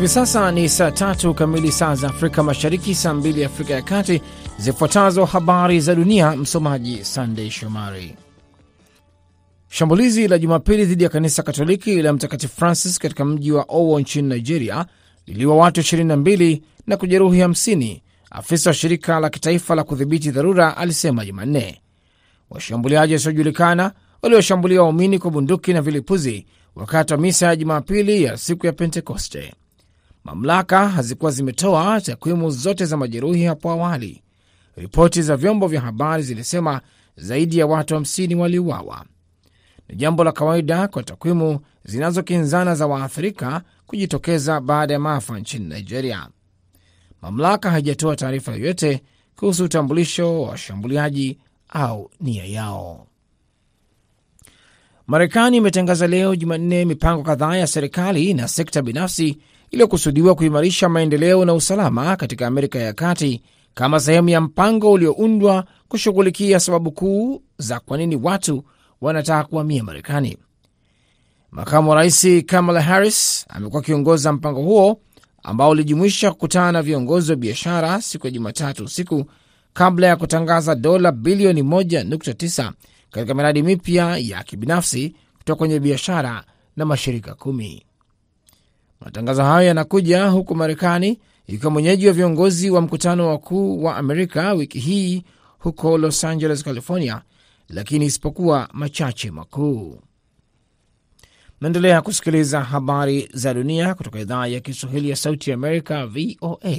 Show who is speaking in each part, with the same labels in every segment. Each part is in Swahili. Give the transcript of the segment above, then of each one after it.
Speaker 1: Hivi sasa ni saa tatu kamili saa za Afrika Mashariki, saa mbili Afrika ya Kati. Zifuatazo habari za dunia, msomaji Sandey Shomari. Shambulizi la Jumapili dhidi ya kanisa Katoliki la Mtakatifu Francis katika mji wa Owo nchini Nigeria liliwa watu 22 na kujeruhi 50, afisa wa shirika la kitaifa la kudhibiti dharura alisema Jumanne. Washambuliaji wasiojulikana walioshambulia waumini kwa bunduki na vilipuzi wakati wa misa ya Jumapili ya siku ya Pentekoste. Mamlaka hazikuwa zimetoa takwimu zote za majeruhi hapo awali. Ripoti za vyombo vya habari zilisema zaidi ya watu 50 wa waliuawa. Ni jambo la kawaida kwa takwimu zinazokinzana za waathirika kujitokeza baada ya maafa nchini Nigeria. Mamlaka haijatoa taarifa yoyote kuhusu utambulisho wa washambuliaji au nia yao. Marekani imetangaza leo Jumanne mipango kadhaa ya serikali na sekta binafsi iliyokusudiwa kuimarisha maendeleo na usalama katika Amerika ya Kati kama sehemu ya mpango ulioundwa kushughulikia sababu kuu za kwa nini watu wanataka kuhamia Marekani. Makamu wa rais Kamala Harris amekuwa akiongoza mpango huo ambao ulijumuisha kukutana na viongozi wa biashara siku ya Jumatatu usiku kabla ya kutangaza dola bilioni 1.9 katika miradi mipya ya kibinafsi kutoka kwenye biashara na mashirika kumi. Matangazo hayo yanakuja huku Marekani ikiwa mwenyeji wa viongozi wa mkutano wakuu wa Amerika wiki hii huko Los Angeles, California, lakini isipokuwa machache makuu. Naendelea kusikiliza habari za dunia kutoka idhaa ya Kiswahili ya Sauti ya Amerika, VOA,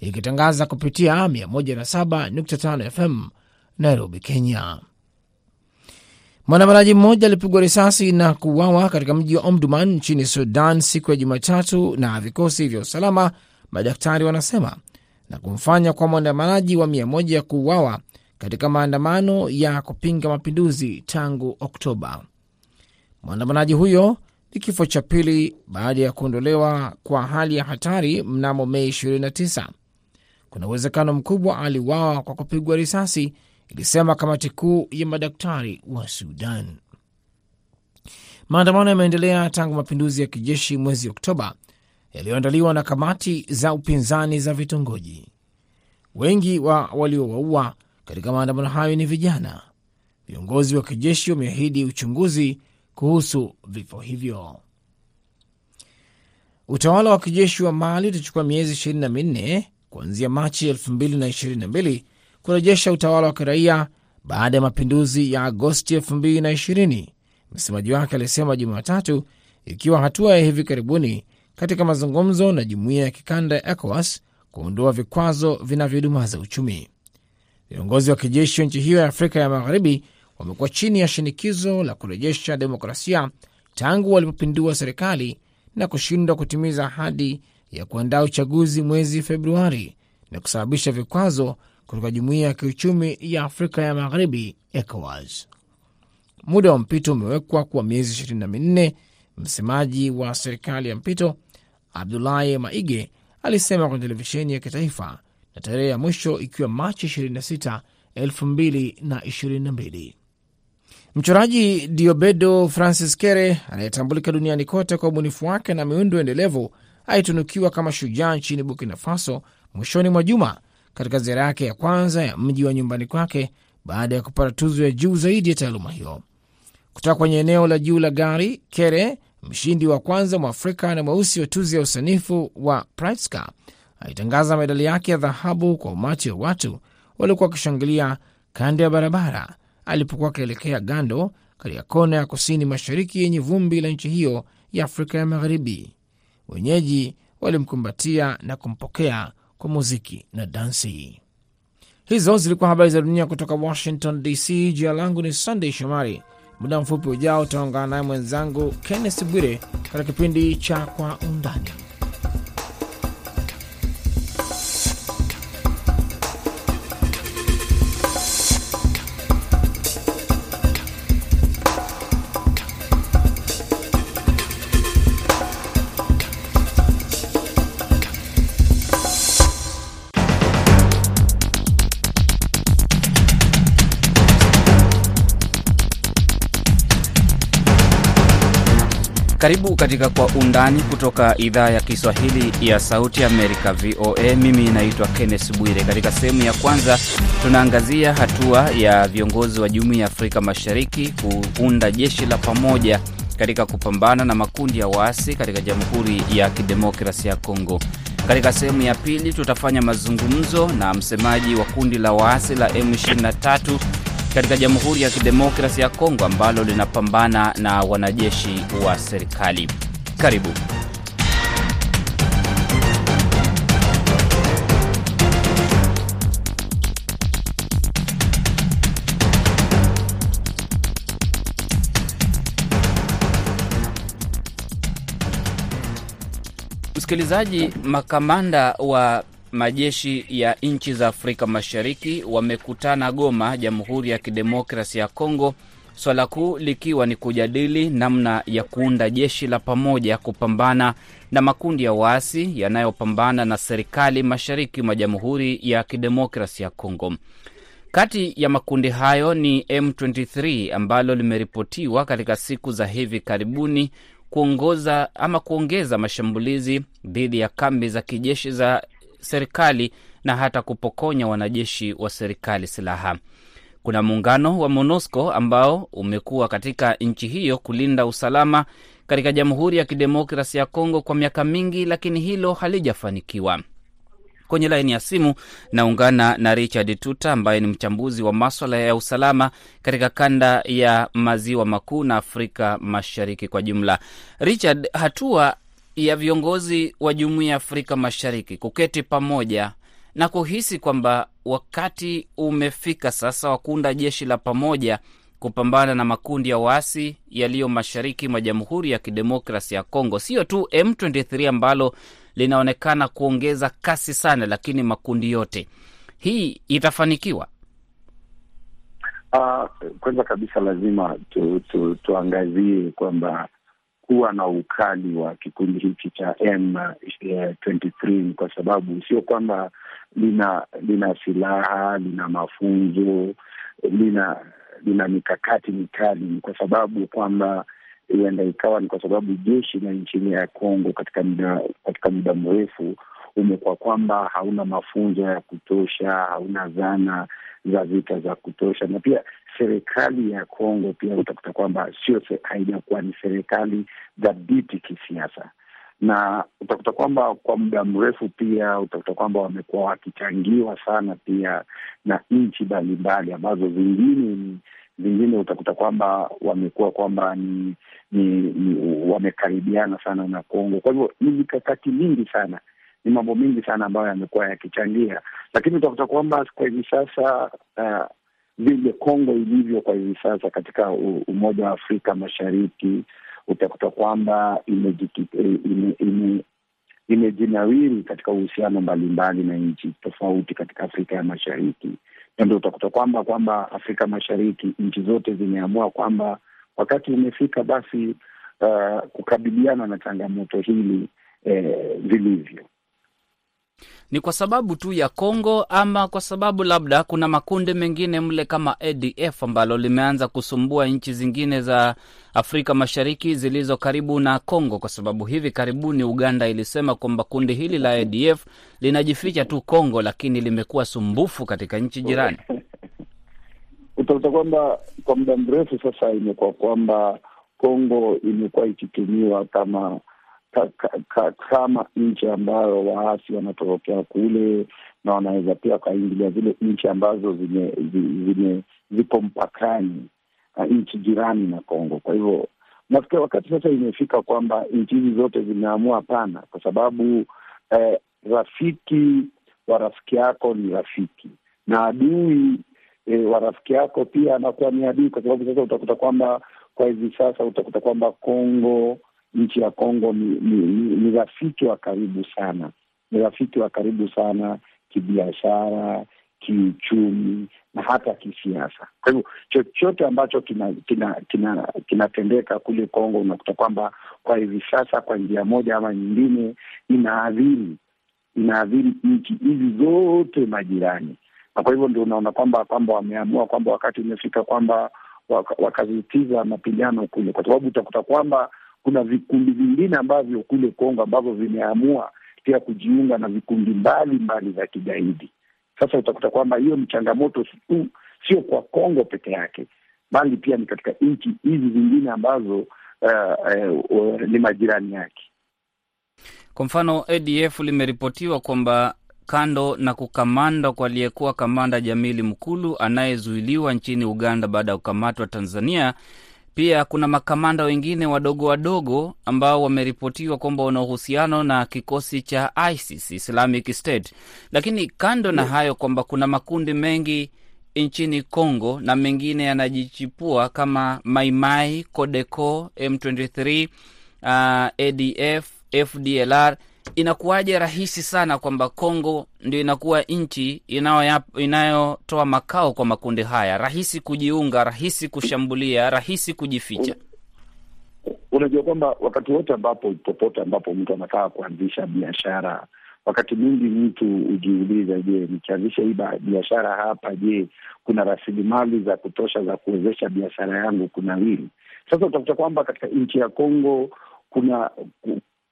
Speaker 1: ikitangaza kupitia 107.5 FM Nairobi, Kenya. Mwandamanaji mmoja alipigwa risasi na kuuawa katika mji wa Omdurman nchini Sudan siku ya Jumatatu na vikosi vya usalama, madaktari wanasema, na kumfanya kwa mwandamanaji wa mia moja kuuawa katika maandamano ya kupinga mapinduzi tangu Oktoba. Mwandamanaji huyo ni kifo cha pili baada ya kuondolewa kwa hali ya hatari mnamo Mei 29. Kuna uwezekano mkubwa aliuawa kwa kupigwa risasi, ilisema kamati kuu ya madaktari wa Sudan. Maandamano yameendelea tangu mapinduzi ya kijeshi mwezi Oktoba yaliyoandaliwa na kamati za upinzani za vitongoji. Wengi wa waliowaua katika maandamano hayo ni vijana. Viongozi wa kijeshi wameahidi uchunguzi kuhusu vifo hivyo. Utawala wa kijeshi wa Mali utachukua miezi ishirini na minne kuanzia Machi elfu mbili na ishirini na mbili kurejesha utawala wa kiraia baada ya mapinduzi ya Agosti elfu mbili na ishirini. Msemaji wake alisema Jumatatu, ikiwa hatua ya hivi karibuni katika mazungumzo na jumuiya ya kikanda ya ECOWAS kuondoa vikwazo vinavyodumaza uchumi. Viongozi wa kijeshi wa nchi hiyo ya Afrika ya Magharibi wamekuwa chini ya shinikizo la kurejesha demokrasia tangu walipopindua serikali na kushindwa kutimiza ahadi ya kuandaa uchaguzi mwezi Februari na kusababisha vikwazo kutoka jumuiya ya kiuchumi ya Afrika ya Magharibi, ECOWAS. Muda wa mpito umewekwa kwa miezi 24. Msemaji wa serikali ya mpito Abdulahi Maige alisema kwenye televisheni ya kitaifa, na tarehe ya mwisho ikiwa Machi 26, 2022. Mchoraji Diobedo Francis Kere anayetambulika duniani kote kwa ubunifu wake na miundo endelevu alitunukiwa kama shujaa nchini Burkina Faso mwishoni mwa juma katika ziara yake ya kwanza ya mji wa nyumbani kwake baada ya kupata tuzo ya juu zaidi ya taaluma hiyo kutoka kwenye eneo la juu la gari. Kere, mshindi wa kwanza mwafrika na mweusi wa tuzo ya usanifu wa Pritzker, alitangaza medali yake ya dhahabu kwa umati wa watu waliokuwa wakishangilia kando ya barabara alipokuwa akielekea Gando katika kona ya kusini mashariki yenye vumbi la nchi hiyo ya Afrika ya Magharibi. Wenyeji walimkumbatia na kumpokea kwa muziki na dansi. Hizo zilikuwa habari za dunia kutoka Washington DC. Jina langu ni Sunday Shomari. Muda mfupi ujao utaungana naye mwenzangu Kenneth Bwire katika kipindi cha Kwa Undani.
Speaker 2: Karibu katika Kwa Undani kutoka idhaa ya Kiswahili ya Sauti Amerika, VOA. Mimi naitwa Kenneth Bwire. Katika sehemu ya kwanza, tunaangazia hatua ya viongozi wa Jumuiya ya Afrika Mashariki kuunda jeshi la pamoja katika kupambana na makundi ya waasi katika Jamhuri ya Kidemokrasia ya Kongo. Katika sehemu ya pili, tutafanya mazungumzo na msemaji wa kundi la waasi la M23 katika Jamhuri ya Kidemokrasi ya Kongo ambalo linapambana na wanajeshi wa serikali. Karibu. Msikilizaji, makamanda wa majeshi ya nchi za Afrika Mashariki wamekutana Goma, Jamhuri ya Kidemokrasi ya Kongo, swala kuu likiwa ni kujadili namna ya kuunda jeshi la pamoja kupambana na makundi ya waasi yanayopambana na serikali mashariki mwa Jamhuri ya Kidemokrasi ya Kongo. Kati ya makundi hayo ni M23 ambalo limeripotiwa katika siku za hivi karibuni kuongoza ama kuongeza mashambulizi dhidi ya kambi za kijeshi za serikali na hata kupokonya wanajeshi wa serikali silaha. Kuna muungano wa MONUSCO ambao umekuwa katika nchi hiyo kulinda usalama katika Jamhuri ya Kidemokrasi ya Kongo kwa miaka mingi, lakini hilo halijafanikiwa. Kwenye laini ya simu naungana na Richard Tuta ambaye ni mchambuzi wa maswala ya usalama katika kanda ya maziwa makuu na Afrika Mashariki kwa jumla. Richard, hatua ya viongozi wa Jumuiya ya Afrika Mashariki kuketi pamoja na kuhisi kwamba wakati umefika sasa wa kuunda jeshi la pamoja kupambana na makundi ya waasi yaliyo mashariki mwa Jamhuri ya Kidemokrasi ya Kongo, sio tu M23 ambalo linaonekana kuongeza kasi sana, lakini makundi yote, hii itafanikiwa?
Speaker 3: Uh, kwanza kabisa lazima tu, tu, tuangazie kwamba kuwa na ukali wa kikundi hiki cha M23 kwa sababu sio kwamba lina lina silaha, lina mafunzo, lina lina mikakati mikali, ni kwa sababu kwamba huenda ikawa ni kwa sababu jeshi la nchini ya Kongo katika muda katika muda mrefu umekuwa kwamba hauna mafunzo ya kutosha, hauna zana za vita za kutosha, na pia serikali ya Kongo pia utakuta kwamba sio haijakuwa ni serikali dhabiti kisiasa, na utakuta kwamba kwa muda mrefu pia utakuta kwamba wamekuwa wakichangiwa sana pia na nchi mbalimbali ambazo zingine zingine utakuta kwamba wamekuwa kwamba ni, ni, ni wamekaribiana sana na Kongo. Kwa hivyo ni mikakati mingi sana ni mambo mingi sana ambayo yamekuwa yakichangia, lakini utakuta kwamba kwa hivi sasa uh, vile Kongo ilivyo kwa hivi sasa katika Umoja wa Afrika Mashariki, utakuta kwamba imejinawiri ime, ime katika uhusiano mbalimbali na nchi tofauti katika Afrika ya Mashariki, na ndio utakuta kwamba kwamba Afrika Mashariki nchi zote zimeamua kwamba wakati umefika basi uh, kukabiliana na changamoto hili eh, vilivyo
Speaker 2: ni kwa sababu tu ya Kongo ama kwa sababu labda kuna makundi mengine mle kama ADF ambalo limeanza kusumbua nchi zingine za Afrika Mashariki zilizo karibu na Kongo? Kwa sababu hivi karibuni Uganda ilisema kwamba kundi hili la ADF linajificha tu Kongo, lakini limekuwa sumbufu katika nchi jirani.
Speaker 3: Utakuta kwamba kwa muda mrefu sasa imekuwa kwamba Kongo imekuwa ikitumiwa kama Ka, ka, ka, kama nchi ambayo waasi wanatorokea kule na wanaweza pia wakaingilia zile nchi ambazo zime, zime ziko mpakani nchi jirani na Kongo. Kwa hivyo nafikiri wakati sasa imefika kwamba nchi hizi zote zimeamua hapana, kwa sababu eh, rafiki wa rafiki yako ni rafiki na adui eh, wa rafiki yako pia anakuwa ni adui, kwa sababu sasa utakuta kwamba kwa hivi sasa utakuta kwamba Kongo nchi ya Kongo ni, ni, ni, ni rafiki wa karibu sana, ni rafiki wa karibu sana kibiashara, kiuchumi na hata kisiasa. Kwa hivyo chochote ambacho kinatendeka kina, kina, kina kule Kongo unakuta kwamba kwa hivi sasa kwa njia moja ama nyingine inaadhiri inaadhiri nchi hizi zote majirani, na kwa hivyo ndio unaona kwamba kwamba wameamua kwamba wakati umefika kwamba wakazitiza mapigano kule, kwa sababu utakuta kwamba kuna vikundi vingine ambavyo kule Kongo ambavyo vimeamua pia kujiunga na vikundi mbalimbali vya kigaidi. Sasa utakuta kwamba hiyo ni changamoto tu, sio kwa Kongo peke yake, bali pia ni katika nchi hizi zingine ambazo uh, uh, ni majirani yake.
Speaker 2: Kwa mfano, ADF limeripotiwa kwamba kando na kukamanda kwa aliyekuwa kamanda Jamili Mkulu anayezuiliwa nchini Uganda baada ya kukamatwa Tanzania, pia kuna makamanda wengine wadogo wadogo ambao wameripotiwa kwamba wana uhusiano na kikosi cha ISIS, Islamic State. Lakini kando na hayo kwamba kuna makundi mengi nchini Congo na mengine yanajichipua kama Maimai, Codeco, M23, uh, ADF, FDLR inakuwaje rahisi sana kwamba Kongo ndio inakuwa nchi inayotoa makao kwa makundi haya, rahisi kujiunga, rahisi kushambulia, rahisi kujificha?
Speaker 3: Unajua kwamba wakati wote ambapo, popote ambapo mtu anataka kuanzisha biashara, wakati mwingi mtu hujiuliza, je, nikianzisha hii biashara hapa, je, kuna rasilimali za kutosha za kuwezesha biashara yangu kunawiri? Sasa utakuta kwamba katika nchi ya Kongo kuna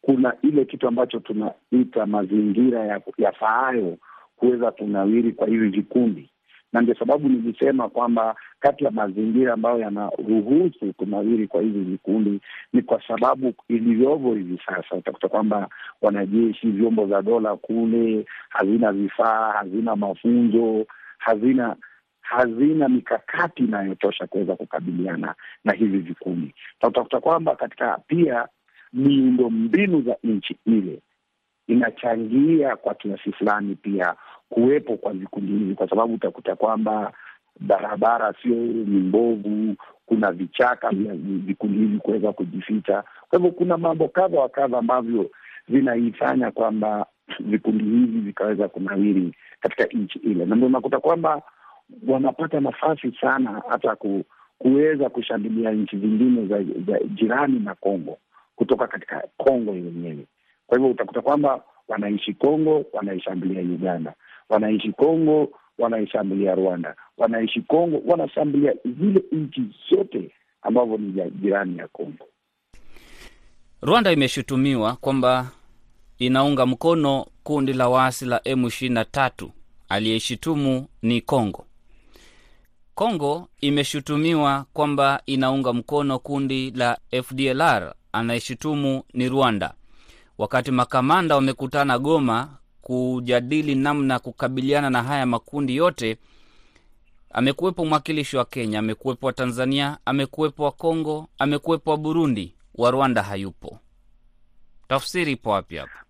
Speaker 3: kuna ile kitu ambacho tunaita mazingira yafaayo ya kuweza kunawiri kwa hivi vikundi, na ndio sababu nilisema kwamba kati ya mazingira ambayo yanaruhusu kunawiri kwa hivi vikundi ni kwa sababu ilivyovo hivi sasa, utakuta kwamba wanajeshi, vyombo za dola kule hazina vifaa, hazina mafunzo, hazina hazina mikakati inayotosha kuweza kukabiliana na hivi vikundi, na utakuta kwamba katika pia miundo mbinu za nchi ile inachangia kwa kiasi fulani pia kuwepo kwa vikundi hivi, kwa sababu utakuta kwamba barabara sio ni mbovu, kuna vichaka vya vikundi hivi kuweza kujificha. Kwa hivyo kuna mambo kadha wa kadha ambavyo vinaifanya kwamba vikundi hivi vikaweza kunawiri katika nchi ile, na ndio unakuta kwamba wanapata nafasi sana hata ku, kuweza kushambulia nchi zingine za, za jirani na Kongo kutoka katika Kongo yenyewe. Kwa hivyo utakuta kwamba wanaishi Kongo, wanaishambulia Uganda, wanaishi Kongo, wanaishambulia Rwanda, wanaishi Kongo, wanashambulia zile nchi zote ambavyo ni jirani ya Kongo.
Speaker 2: Rwanda imeshutumiwa kwamba inaunga mkono kundi la waasi la M ishirini na tatu. Aliyeshutumu ni Kongo. Kongo imeshutumiwa kwamba inaunga mkono kundi la FDLR anayeshutumu ni Rwanda. Wakati makamanda wamekutana Goma kujadili namna ya kukabiliana na haya makundi yote, amekuwepo mwakilishi wa Kenya, amekuwepo wa Tanzania, amekuwepo wa Kongo, amekuwepo wa Burundi, wa Rwanda hayupo. Tafsiri ipo wapi hapa?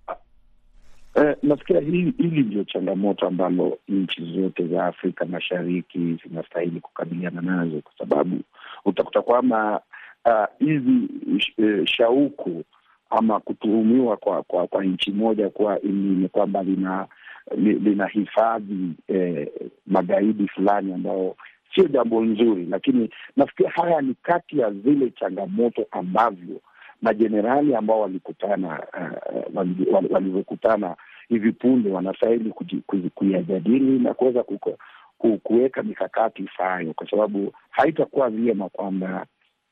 Speaker 3: Eh, hili hili ndio changamoto ambalo nchi zote za Afrika Mashariki zinastahili kukabiliana nazo, kwa sababu utakuta kwamba hizi uh, uh, shauku ama kutuhumiwa kwa kwa, kwa nchi moja kuwa ni kwamba lina linahifadhi eh, magaidi fulani ambao sio jambo nzuri, lakini nafikiri haya ni kati ya zile changamoto ambavyo majenerali ambao walikutana uh, walivyokutana hivi punde wanastahili kuyajadili na kuweza kuweka mikakati ifaayo, kwa sababu haitakuwa vyema kwamba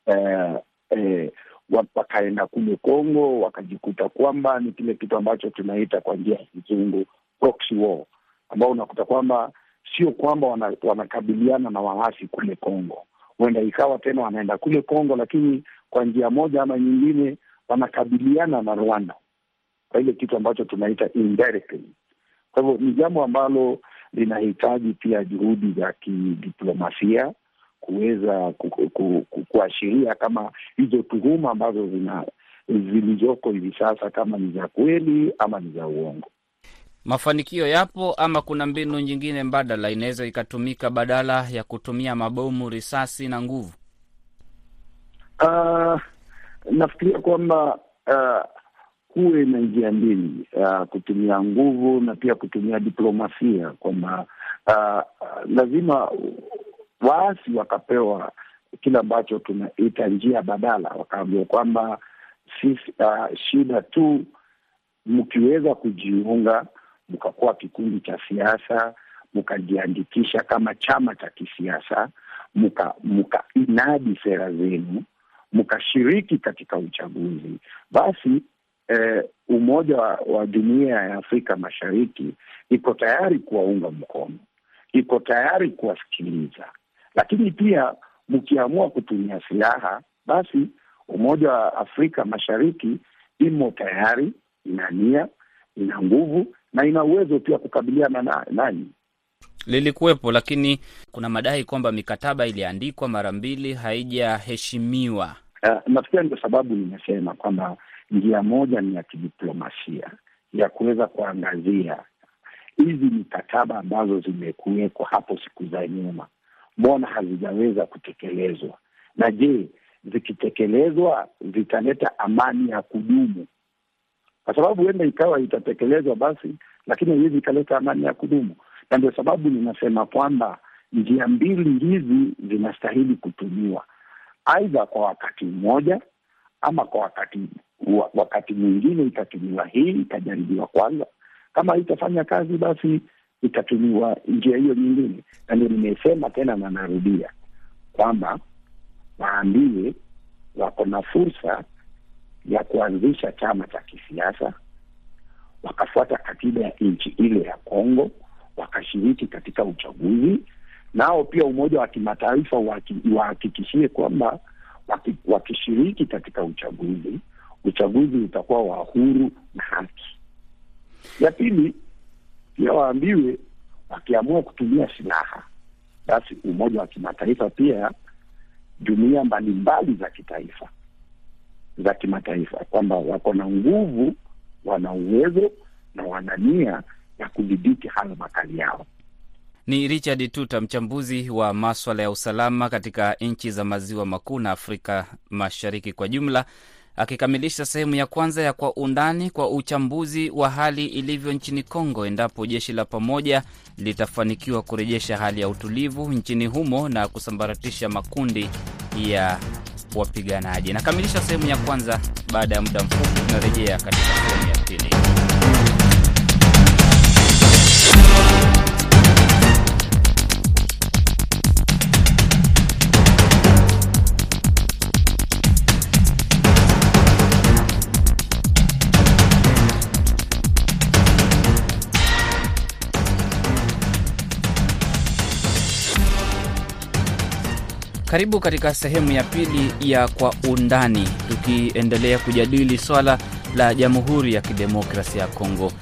Speaker 3: uh, uh, wakaenda kule Kongo wakajikuta kwamba ni kile kitu ambacho tunaita kwa njia ya kizungu proxy ambao unakuta kwamba sio kwamba wana, wanakabiliana na waasi kule Kongo, huenda ikawa tena wanaenda kule Kongo, lakini kwa njia moja ama nyingine wanakabiliana na Rwanda kwa ile kitu ambacho tunaita indirectly. Kwa hivyo ni jambo ambalo linahitaji pia juhudi za kidiplomasia kuweza ku, ku, ku, kuashiria kama hizo tuhuma ambazo zina zilizoko hivi sasa kama ni za kweli ama ni za uongo.
Speaker 2: Mafanikio yapo ama kuna mbinu nyingine mbadala inaweza ikatumika badala ya kutumia mabomu, risasi na nguvu?
Speaker 3: Uh, nafikiria kwamba uh, na njia mbili uh, kutumia nguvu na pia kutumia diplomasia, kwamba uh, lazima waasi wakapewa kile ambacho tunaita njia badala, wakaambia kwamba sisi, uh, shida tu mkiweza kujiunga mkakuwa kikundi cha siasa mkajiandikisha kama chama cha kisiasa mka mkainadi sera zenu mkashiriki katika uchaguzi, basi eh, Umoja wa, Jumuiya ya Afrika Mashariki iko tayari kuwaunga mkono, iko tayari kuwasikiliza, lakini pia mkiamua kutumia silaha, basi Umoja wa Afrika Mashariki imo tayari, ina nia, ina nguvu na ina uwezo pia kukabiliana na.
Speaker 2: Lilikuwepo, lakini kuna madai kwamba mikataba iliandikwa mara mbili haijaheshimiwa.
Speaker 3: Uh, nafikiri ndio sababu nimesema kwamba njia moja ni ya kidiplomasia ya kuweza kuangazia hizi mikataba ambazo zimekuwekwa hapo siku za nyuma, mbona hazijaweza kutekelezwa? Na je, zikitekelezwa zitaleta amani ya kudumu? Kwa sababu huenda ikawa itatekelezwa basi, lakini haiwezi ikaleta amani ya kudumu, na ndio sababu ninasema kwamba njia mbili hizi zinastahili kutumiwa, aidha kwa wakati mmoja ama kwa wakati wakati mwingine itatumiwa hii, itajaribiwa kwanza. Kama haitafanya kazi, basi itatumiwa njia hiyo nyingine. Na ndio nimesema tena na narudia kwamba waambie wako na fursa ya kuanzisha chama cha kisiasa, wakafuata katiba ya nchi ile ya Kongo, wakashiriki katika uchaguzi. Nao pia Umoja wa Kimataifa wahakikishie kwamba wakishiriki katika uchaguzi, uchaguzi utakuwa wa huru na haki. Ya pili, pia waambiwe wakiamua kutumia silaha, basi Umoja wa Kimataifa pia jumuiya mbalimbali za kitaifa za kimataifa kwamba wako na nguvu, wana uwezo na wana nia ya kudhibiti hayo makali yao.
Speaker 2: Ni Richard Tuta, mchambuzi wa maswala ya usalama katika nchi za maziwa makuu na Afrika Mashariki kwa jumla, akikamilisha sehemu ya kwanza ya Kwa Undani kwa uchambuzi wa hali ilivyo nchini Kongo endapo jeshi la pamoja litafanikiwa kurejesha hali ya utulivu nchini humo na kusambaratisha makundi ya wapiganaji. Nakamilisha sehemu ya kwanza. Baada ya muda mfupi, tunarejea katika sehemu ya pili. Karibu katika sehemu ya pili ya Kwa Undani, tukiendelea kujadili swala la Jamhuri ya Kidemokrasia ya Kongo.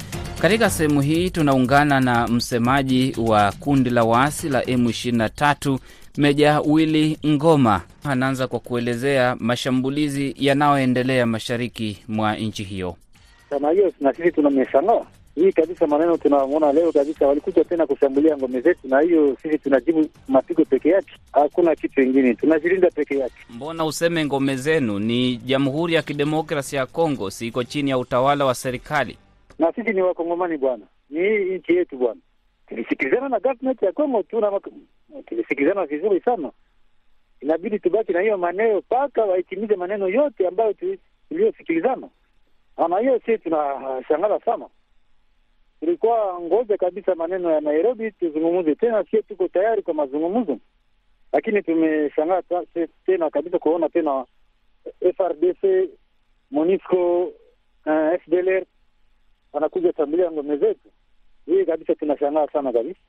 Speaker 2: Katika sehemu hii tunaungana na msemaji wa kundi la waasi la M23 Meja Willy Ngoma. Anaanza kwa kuelezea mashambulizi yanayoendelea mashariki mwa nchi hiyo.
Speaker 4: Kama hiyo na sisi tunameshangaa hii kabisa, maneno tunamwona leo kabisa, walikuja tena kushambulia ngome zetu, na hiyo sisi tunajibu mapigo peke yake, hakuna kitu ingine, tunajilinda peke yake.
Speaker 2: Mbona useme ngome zenu? Ni Jamhuri ya Kidemokrasia ya Kongo, si iko chini ya utawala wa serikali?
Speaker 4: Na sisi ni Wakongomani bwana, ni hii nchi yetu bwana. Tulisikilizana na government ya Kongo tuna tulisikilizana vizuri sana. Inabidi tubaki na hiyo maneno mpaka wahitimize maneno yote ambayo tuliyosikilizana. Na hiyo sisi tunashangala sana tulikuwa ngoja kabisa maneno ya Nairobi tuzungumuze tena, sie tuko tayari kwa mazungumzo, lakini tumeshangaa tena kabisa kuona tena FRDC, MONUSCO, uh, FDLR wanakuja shambulia ngome zetu. Hii kabisa tunashangaa sana kabisa,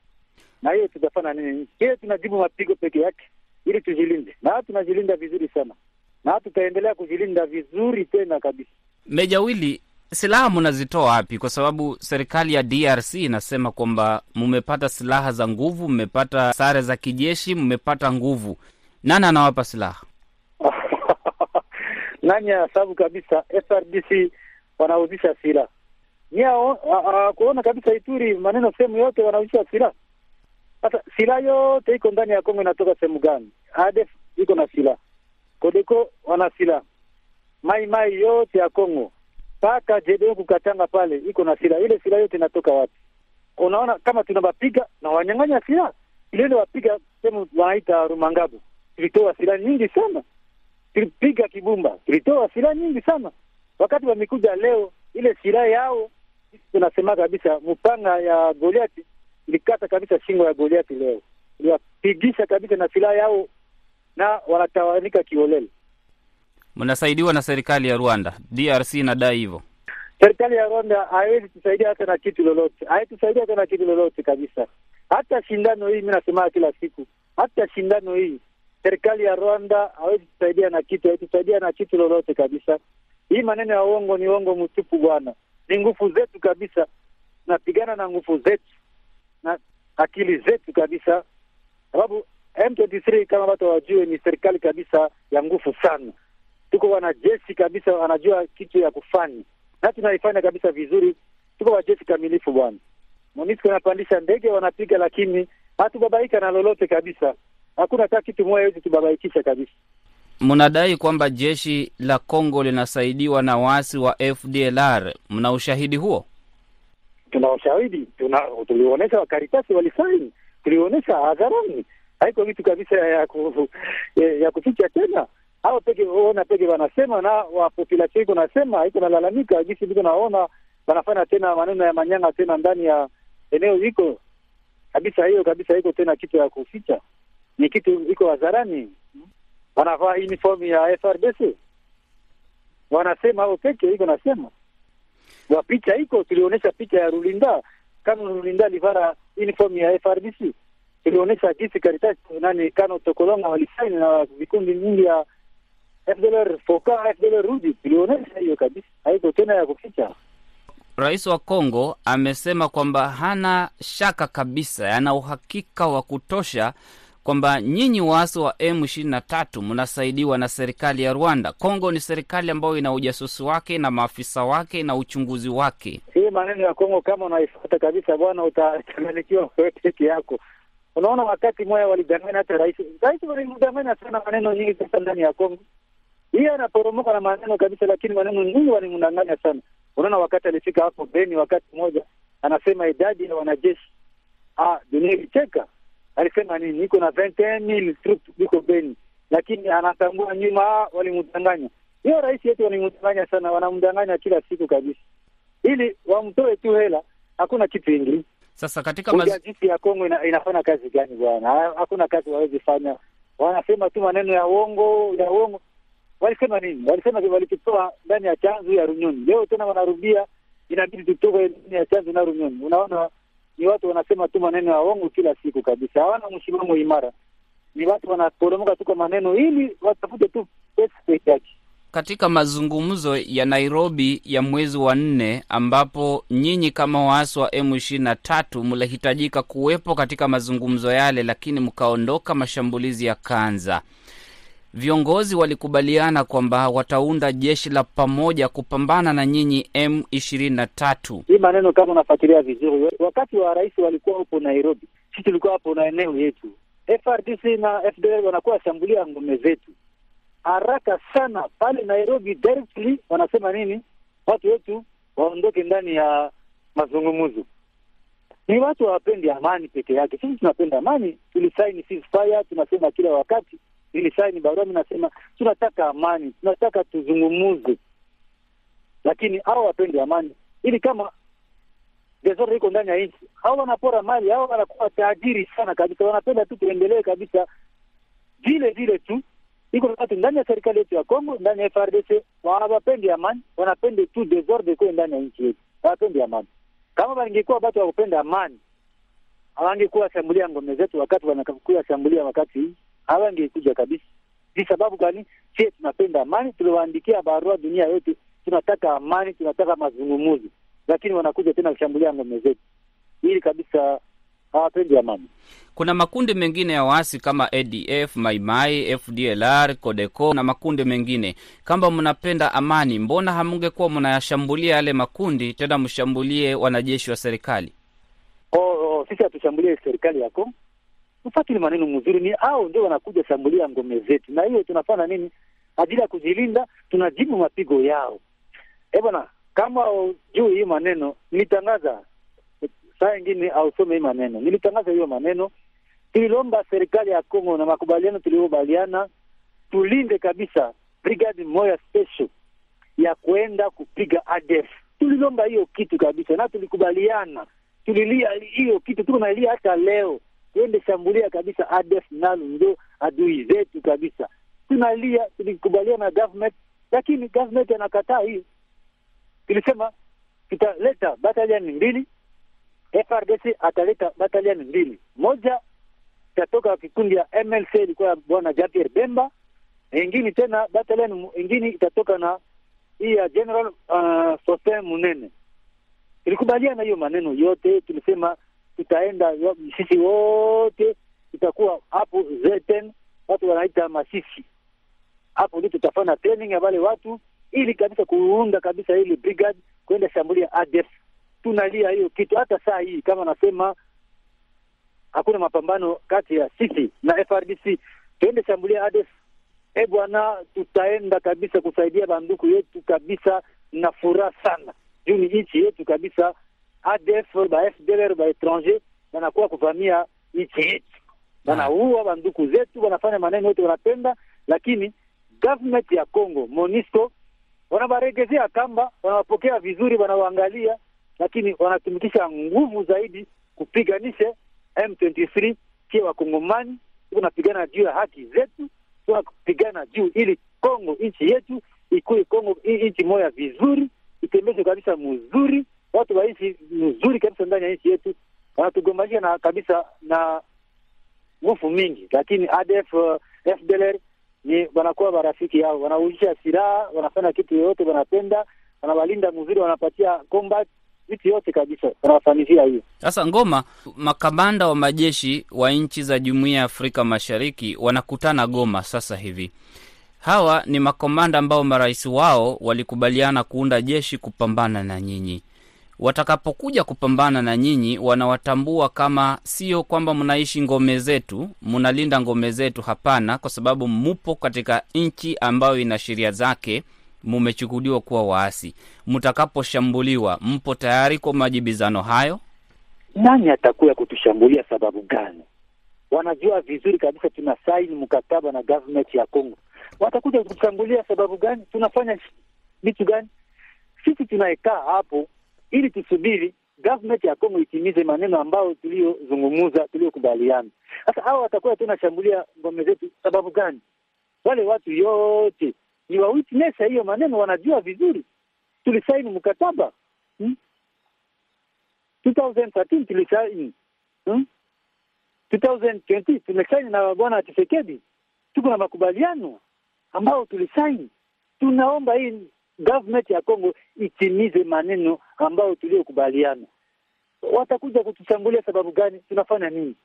Speaker 4: na hiyo tutafanya nini? Hiyo tunajibu mapigo peke yake ili tujilinde, na tunajilinda vizuri sana, na tutaendelea kujilinda vizuri tena kabisa.
Speaker 2: Meja Wili, silaha mnazitoa wapi? Kwa sababu serikali ya DRC inasema kwamba mmepata silaha za nguvu, mmepata sare za kijeshi, mmepata nguvu. Nani anawapa silaha?
Speaker 4: Nani sababu kabisa FRDC wanauzisha silaha nia kuona kabisa Ituri maneno sehemu yote wanauzisha silaha. Sasa silaha yote iko ndani ya Kongo inatoka sehemu gani? ADF iko na silaha, Kodeko wana silaha, Mai Mai yote ya Kongo mpaka JDM kukatanga pale iko na silaha. Ile silaha yote inatoka wapi? Unaona kama tunawapiga na wanyang'anya silaha ile ile, wapiga sehemu wanaita Rumangabo, tulitoa silaha nyingi sana, tulipiga Kibumba, tulitoa silaha nyingi sana. Wakati wamekuja leo, ile silaha yao tunasema kabisa, mpanga ya Goliati ilikata kabisa shingo ya Goliati leo, iliwapigisha kabisa na silaha yao, na wanatawanika kiolele
Speaker 2: Mnasaidiwa na serikali ya Rwanda. DRC inadai hivyo.
Speaker 4: Serikali ya Rwanda haiwezi tusaidia hata na kitu lolote, haitusaidia hata na kitu lolote kabisa. Hata shindano hii, mi nasema kila siku, hata shindano hii serikali ya Rwanda hawezi tusaidia na kitu, haitusaidia na kitu lolote kabisa. Hii maneno ya uongo ni uongo mtupu bwana, ni nguvu zetu kabisa, tunapigana na nguvu zetu na akili zetu kabisa, sababu M23 kama watu wajue, ni serikali kabisa ya nguvu sana. Tuko wanajeshi kabisa, wanajua kitu ya kufanya na tunaifanya kabisa vizuri. Tuko wajeshi kamilifu bwana. MONUSCO wanapandisha ndege wanapiga, lakini hatubabaika na lolote kabisa. Hakuna hata kitu moja hawezi tubabaikisha kabisa.
Speaker 2: Mnadai kwamba jeshi la Kongo linasaidiwa na waasi wa FDLR. Mna ushahidi huo?
Speaker 4: Tuna ushahidi, tuna tulionyesha wakaritasi walisaini, tulionyesha hadharani, haiko vitu kabisa ya ku, ya, ya kuficha tena. Hao peke ona peke wanasema na wa population iko nasema iko nalalamika, jinsi viko naona wanafanya tena maneno ya manyanga tena ndani ya eneo iko. Kabisa, hiyo kabisa iko tena kitu ya kuficha, ni kitu iko hadharani. Wanavaa uniform ya FRDC wanasema hao peke iko nasema. Wa picha iko, tulionyesha picha ya Rulinda. Kama Rulinda alivara uniform ya FRDC, tulionyesha jinsi Karitasi nani Kano Tokolonga walisaini na vikundi nyingi ya FDLR Foka FDLR Rudi, tulionyesha hiyo kabisa, haiko tena ya kuficha.
Speaker 2: Rais wa Kongo amesema kwamba hana shaka kabisa, ana uhakika wa kutosha kwamba nyinyi waasi wa M23 mnasaidiwa na serikali ya Rwanda. Kongo ni serikali ambayo ina ujasusi wake na maafisa wake na uchunguzi wake.
Speaker 4: Hii maneno ya Kongo kama unaifuata kabisa bwana, utachanganyikiwa wewe peke yako. Unaona, wakati moya walidanganya hata rais, rais walimdanganya sana maneno nyingi sasa ndani ya Kongo. Hii anaporomoka na maneno kabisa, lakini maneno nyingi wanimdanganya sana. Unaona, wakati alifika hapo Beni, wakati mmoja anasema idadi ya wanajeshi, ah, dunia ilicheka alisema nini? Iko na 21000 troops iko Beni, lakini anatambua nyuma walimdanganya. Hiyo rais yetu walimdanganya sana, wanamdanganya kila siku kabisa, ili wamtoe tu hela, hakuna kitu ingine.
Speaker 2: Sasa katika maz...
Speaker 4: Ya Kongo ina, inafanya kazi gani bwana? Hakuna kazi wawezi fanya, wanasema tu maneno ya uongo ya uongo. Walisema nini? Walisema walikitoa ndani ya chanzo ya Runyoni, leo tena wanarudia, inabidi tutoke ndani ya chanzo na Runyoni. Unaona ni watu wanasema tu maneno ya uongo kila siku kabisa, hawana msimamo imara. Ni watu wanaporomoka tu kwa maneno ili watafute tu pesa peke yake.
Speaker 2: Katika mazungumzo ya Nairobi ya mwezi wa nne, ambapo nyinyi kama waasi wa M ishirini na tatu mlihitajika kuwepo katika mazungumzo yale, lakini mkaondoka, mashambulizi yakaanza. Viongozi walikubaliana kwamba wataunda jeshi la pamoja kupambana na nyinyi M ishirini na tatu.
Speaker 4: Hii maneno kama unafuatilia vizuri, wakati wa rais walikuwa hapo Nairobi, sisi tulikuwa hapo na eneo yetu. FRDC na FDL wanakuwa washambulia ngome zetu haraka sana pale Nairobi. Directly wanasema nini? Watu wetu waondoke ndani ya mazungumzo. Ni watu hawapendi amani peke yake. Sisi tunapenda amani, tulisaini ceasefire, tunasema kila wakati nilisaini barua, mi nasema tunataka amani, tunataka tuzungumuze, lakini hao wapendi amani, ili kama desordre iko ndani ya nchi, hao wanapora mali, hao wanakuwa tajiri sana kabisa, wanapenda tu tuendelee kabisa vile vile tu. Iko watu ndani ya serikali yetu ya Kongo, ndani ya FARDC hawapendi amani, wanapende tu desordre iko ndani ya nchi yetu, hawapendi amani. Kama wangekuwa watu wa kupenda amani, hawangekuwa shambulia ngome zetu wakati wanakuwa shambulia wakati hii hawangekuja kabisa. Ni sababu gani? Sie tunapenda amani, tuliwaandikia barua dunia yote, tunataka amani, tunataka mazungumuzo, lakini wanakuja tena kushambulia ngome zetu. Hili kabisa hawapendi amani.
Speaker 2: Kuna makundi mengine ya waasi kama ADF, Maimai, FDLR, Codeco na makundi mengine. Kama mnapenda amani, mbona hamungekuwa mnayashambulia yale makundi, tena mshambulie wanajeshi wa serikali?
Speaker 4: Oh, oh, sisi hatushambulie serikali yako ni maneno mzuri ni hao ndio wanakuja shambulia ngome zetu, na hiyo tunafanya nini ajili ya kujilinda? Tunajibu mapigo yao. Eh bwana, kama juu hii maneno nilitangaza saa ingine ausome hii maneno, nilitangaza hiyo maneno. Tulilomba serikali ya Kongo na makubaliano tuliokubaliana, tulinde kabisa brigade moja special ya kuenda kupiga ADF. Tulilomba hiyo kitu kabisa, na tulikubaliana, tulilia hiyo kitu, tuko nailia hata leo tuende shambulia kabisa ADF nalo ndio adui zetu kabisa. tunalia, tulikubaliana na government, lakini government anakataa hiyo. Tulisema tutaleta bataliani mbili, FRDC ataleta bataliani mbili, moja itatoka kikundi ya MLC ilikuwa bwana Jean Pierre Bemba, ingine tena batalion ingine itatoka na hii ya General uh, Faustin Munene. Tulikubaliana hiyo maneno yote, tulisema tutaenda sisi wote, tutakuwa hapo Zeten, watu wanaita Masisi, hapo ndio tutafanya training ya wale watu, ili kabisa kuunda kabisa ile brigade kwenda shambulia ADF. Tunalia hiyo kitu hata saa hii, kama nasema hakuna mapambano kati ya sisi na FRDC, tuende shambulia ADF. E bwana, tutaenda kabisa kusaidia banduku yetu kabisa, na furaha sana juu ni nchi yetu kabisa. ADF ba FDLR ba etranger wanakuwa kuvamia nchi yetu, wanaua banduku zetu, wanafanya maneno yote wanapenda, lakini government ya Congo Monisco wanabaregezea kamba, wanawapokea vizuri, wanawaangalia, lakini wanatumikisha nguvu zaidi kupiganisha M23 kia wakongomani tunapigana juu ya haki zetu, tunapigana juu ili Kongo nchi yetu ikuwe Kongo nchi moya vizuri, itembezwe kabisa mzuri, watu wa nchi nzuri kabisa ndani ya nchi yetu. Wanatugombanisha na kabisa na nguvu mingi, lakini ADF uh, FDLR ni wanakuwa marafiki yao, wanauzisha silaha, wanafanya kitu yoyote wanapenda, wanawalinda mzuri, wanapatia combat vitu yote kabisa wanawafanizia hiyo.
Speaker 2: Sasa Ngoma, makamanda wa majeshi wa nchi za Jumuiya ya Afrika Mashariki wanakutana Goma sasa hivi. Hawa ni makomanda ambao marais wao walikubaliana kuunda jeshi kupambana na nyinyi. Watakapokuja kupambana na nyinyi, wanawatambua kama sio kwamba mnaishi ngome zetu, mnalinda ngome zetu. Hapana, kwa sababu mupo katika nchi ambayo ina sheria zake mumechukuliwa kuwa waasi. Mtakaposhambuliwa, mpo tayari kwa majibizano hayo?
Speaker 4: Nani atakuya kutushambulia sababu gani? Wanajua vizuri kabisa tuna saini mkataba na government ya Congo. Watakuja kutushambulia sababu gani? Tunafanya vitu gani? Sisi tunaekaa hapo ili tusubiri government ya Kongo itimize maneno ambayo tuliyozungumuza, tuliyokubaliana. Sasa hawa watakuwa tunashambulia ngome zetu sababu gani? Wale watu yote ni wa witness hiyo maneno, wanajua vizuri tulisaini mkataba hmm? 2013 tulisaini hmm? 2020 tumesaini na bwana Tshisekedi, tuko na makubaliano ambao tulisaini. Tunaomba hii government ya Congo itimize maneno ambayo tuliyokubaliana. Watakuja kutushambulia sababu gani? Tunafanya nini?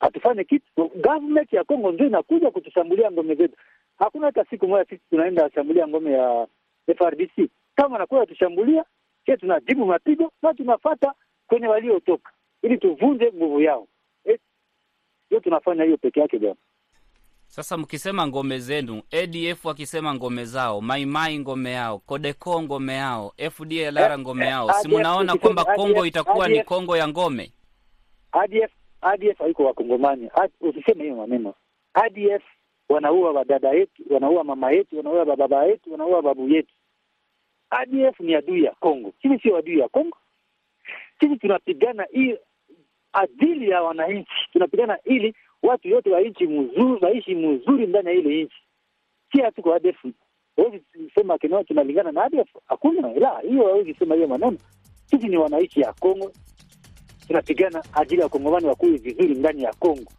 Speaker 4: Hatufanye kitu. Government ya Congo ndio inakuja kutushambulia ngome zetu. Hakuna hata siku moja sisi tunaenda shambulia ngome ya FRDC. Kama nakuwa tushambulia, sisi tunajibu mapigo na tunafata kwenye waliotoka ili tuvunje nguvu yao. Hiyo tunafanya hiyo peke yake bwana.
Speaker 2: Sasa mkisema ngome zenu, ADF wakisema ngome zao, Maimai ngome yao, Kodeko ngome yao, FDLR ngome yao, si mnaona kwamba Kongo itakuwa ni Kongo ya ngome?
Speaker 4: ADF ADF haiko wakongomani. Usiseme hiyo maneno. ADF wanaua wadada yetu, wanaua mama yetu, wanaua baba yetu, wanaua babu yetu. ADF ni adui ya Kongo. Sisi sio adui ya Kongo. Sisi tunapigana hii adili ya wananchi, tunapigana ili watu yote wa nchi mzuri waishi mzuri ndani ya ile nchi. Si hatuko ADF. Hawezi sema kinao tunalingana na ADF. Hakuna. La, hiyo hawezi sema hiyo maneno. Sisi ni wananchi ya Kongo. Tunapigana ajili ya Kongomani wakuwe vizuri ndani ya Kongo.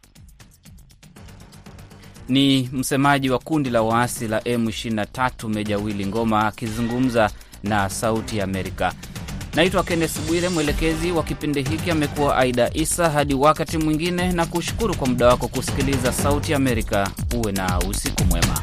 Speaker 2: Ni msemaji wa kundi la waasi la M23 Meja Willy Ngoma akizungumza na Sauti ya Amerika. Naitwa Kennes Bwire, mwelekezi wa kipindi hiki amekuwa Aida Isa. Hadi wakati mwingine, na kushukuru kwa muda wako kusikiliza Sauti Amerika. Uwe na usiku mwema.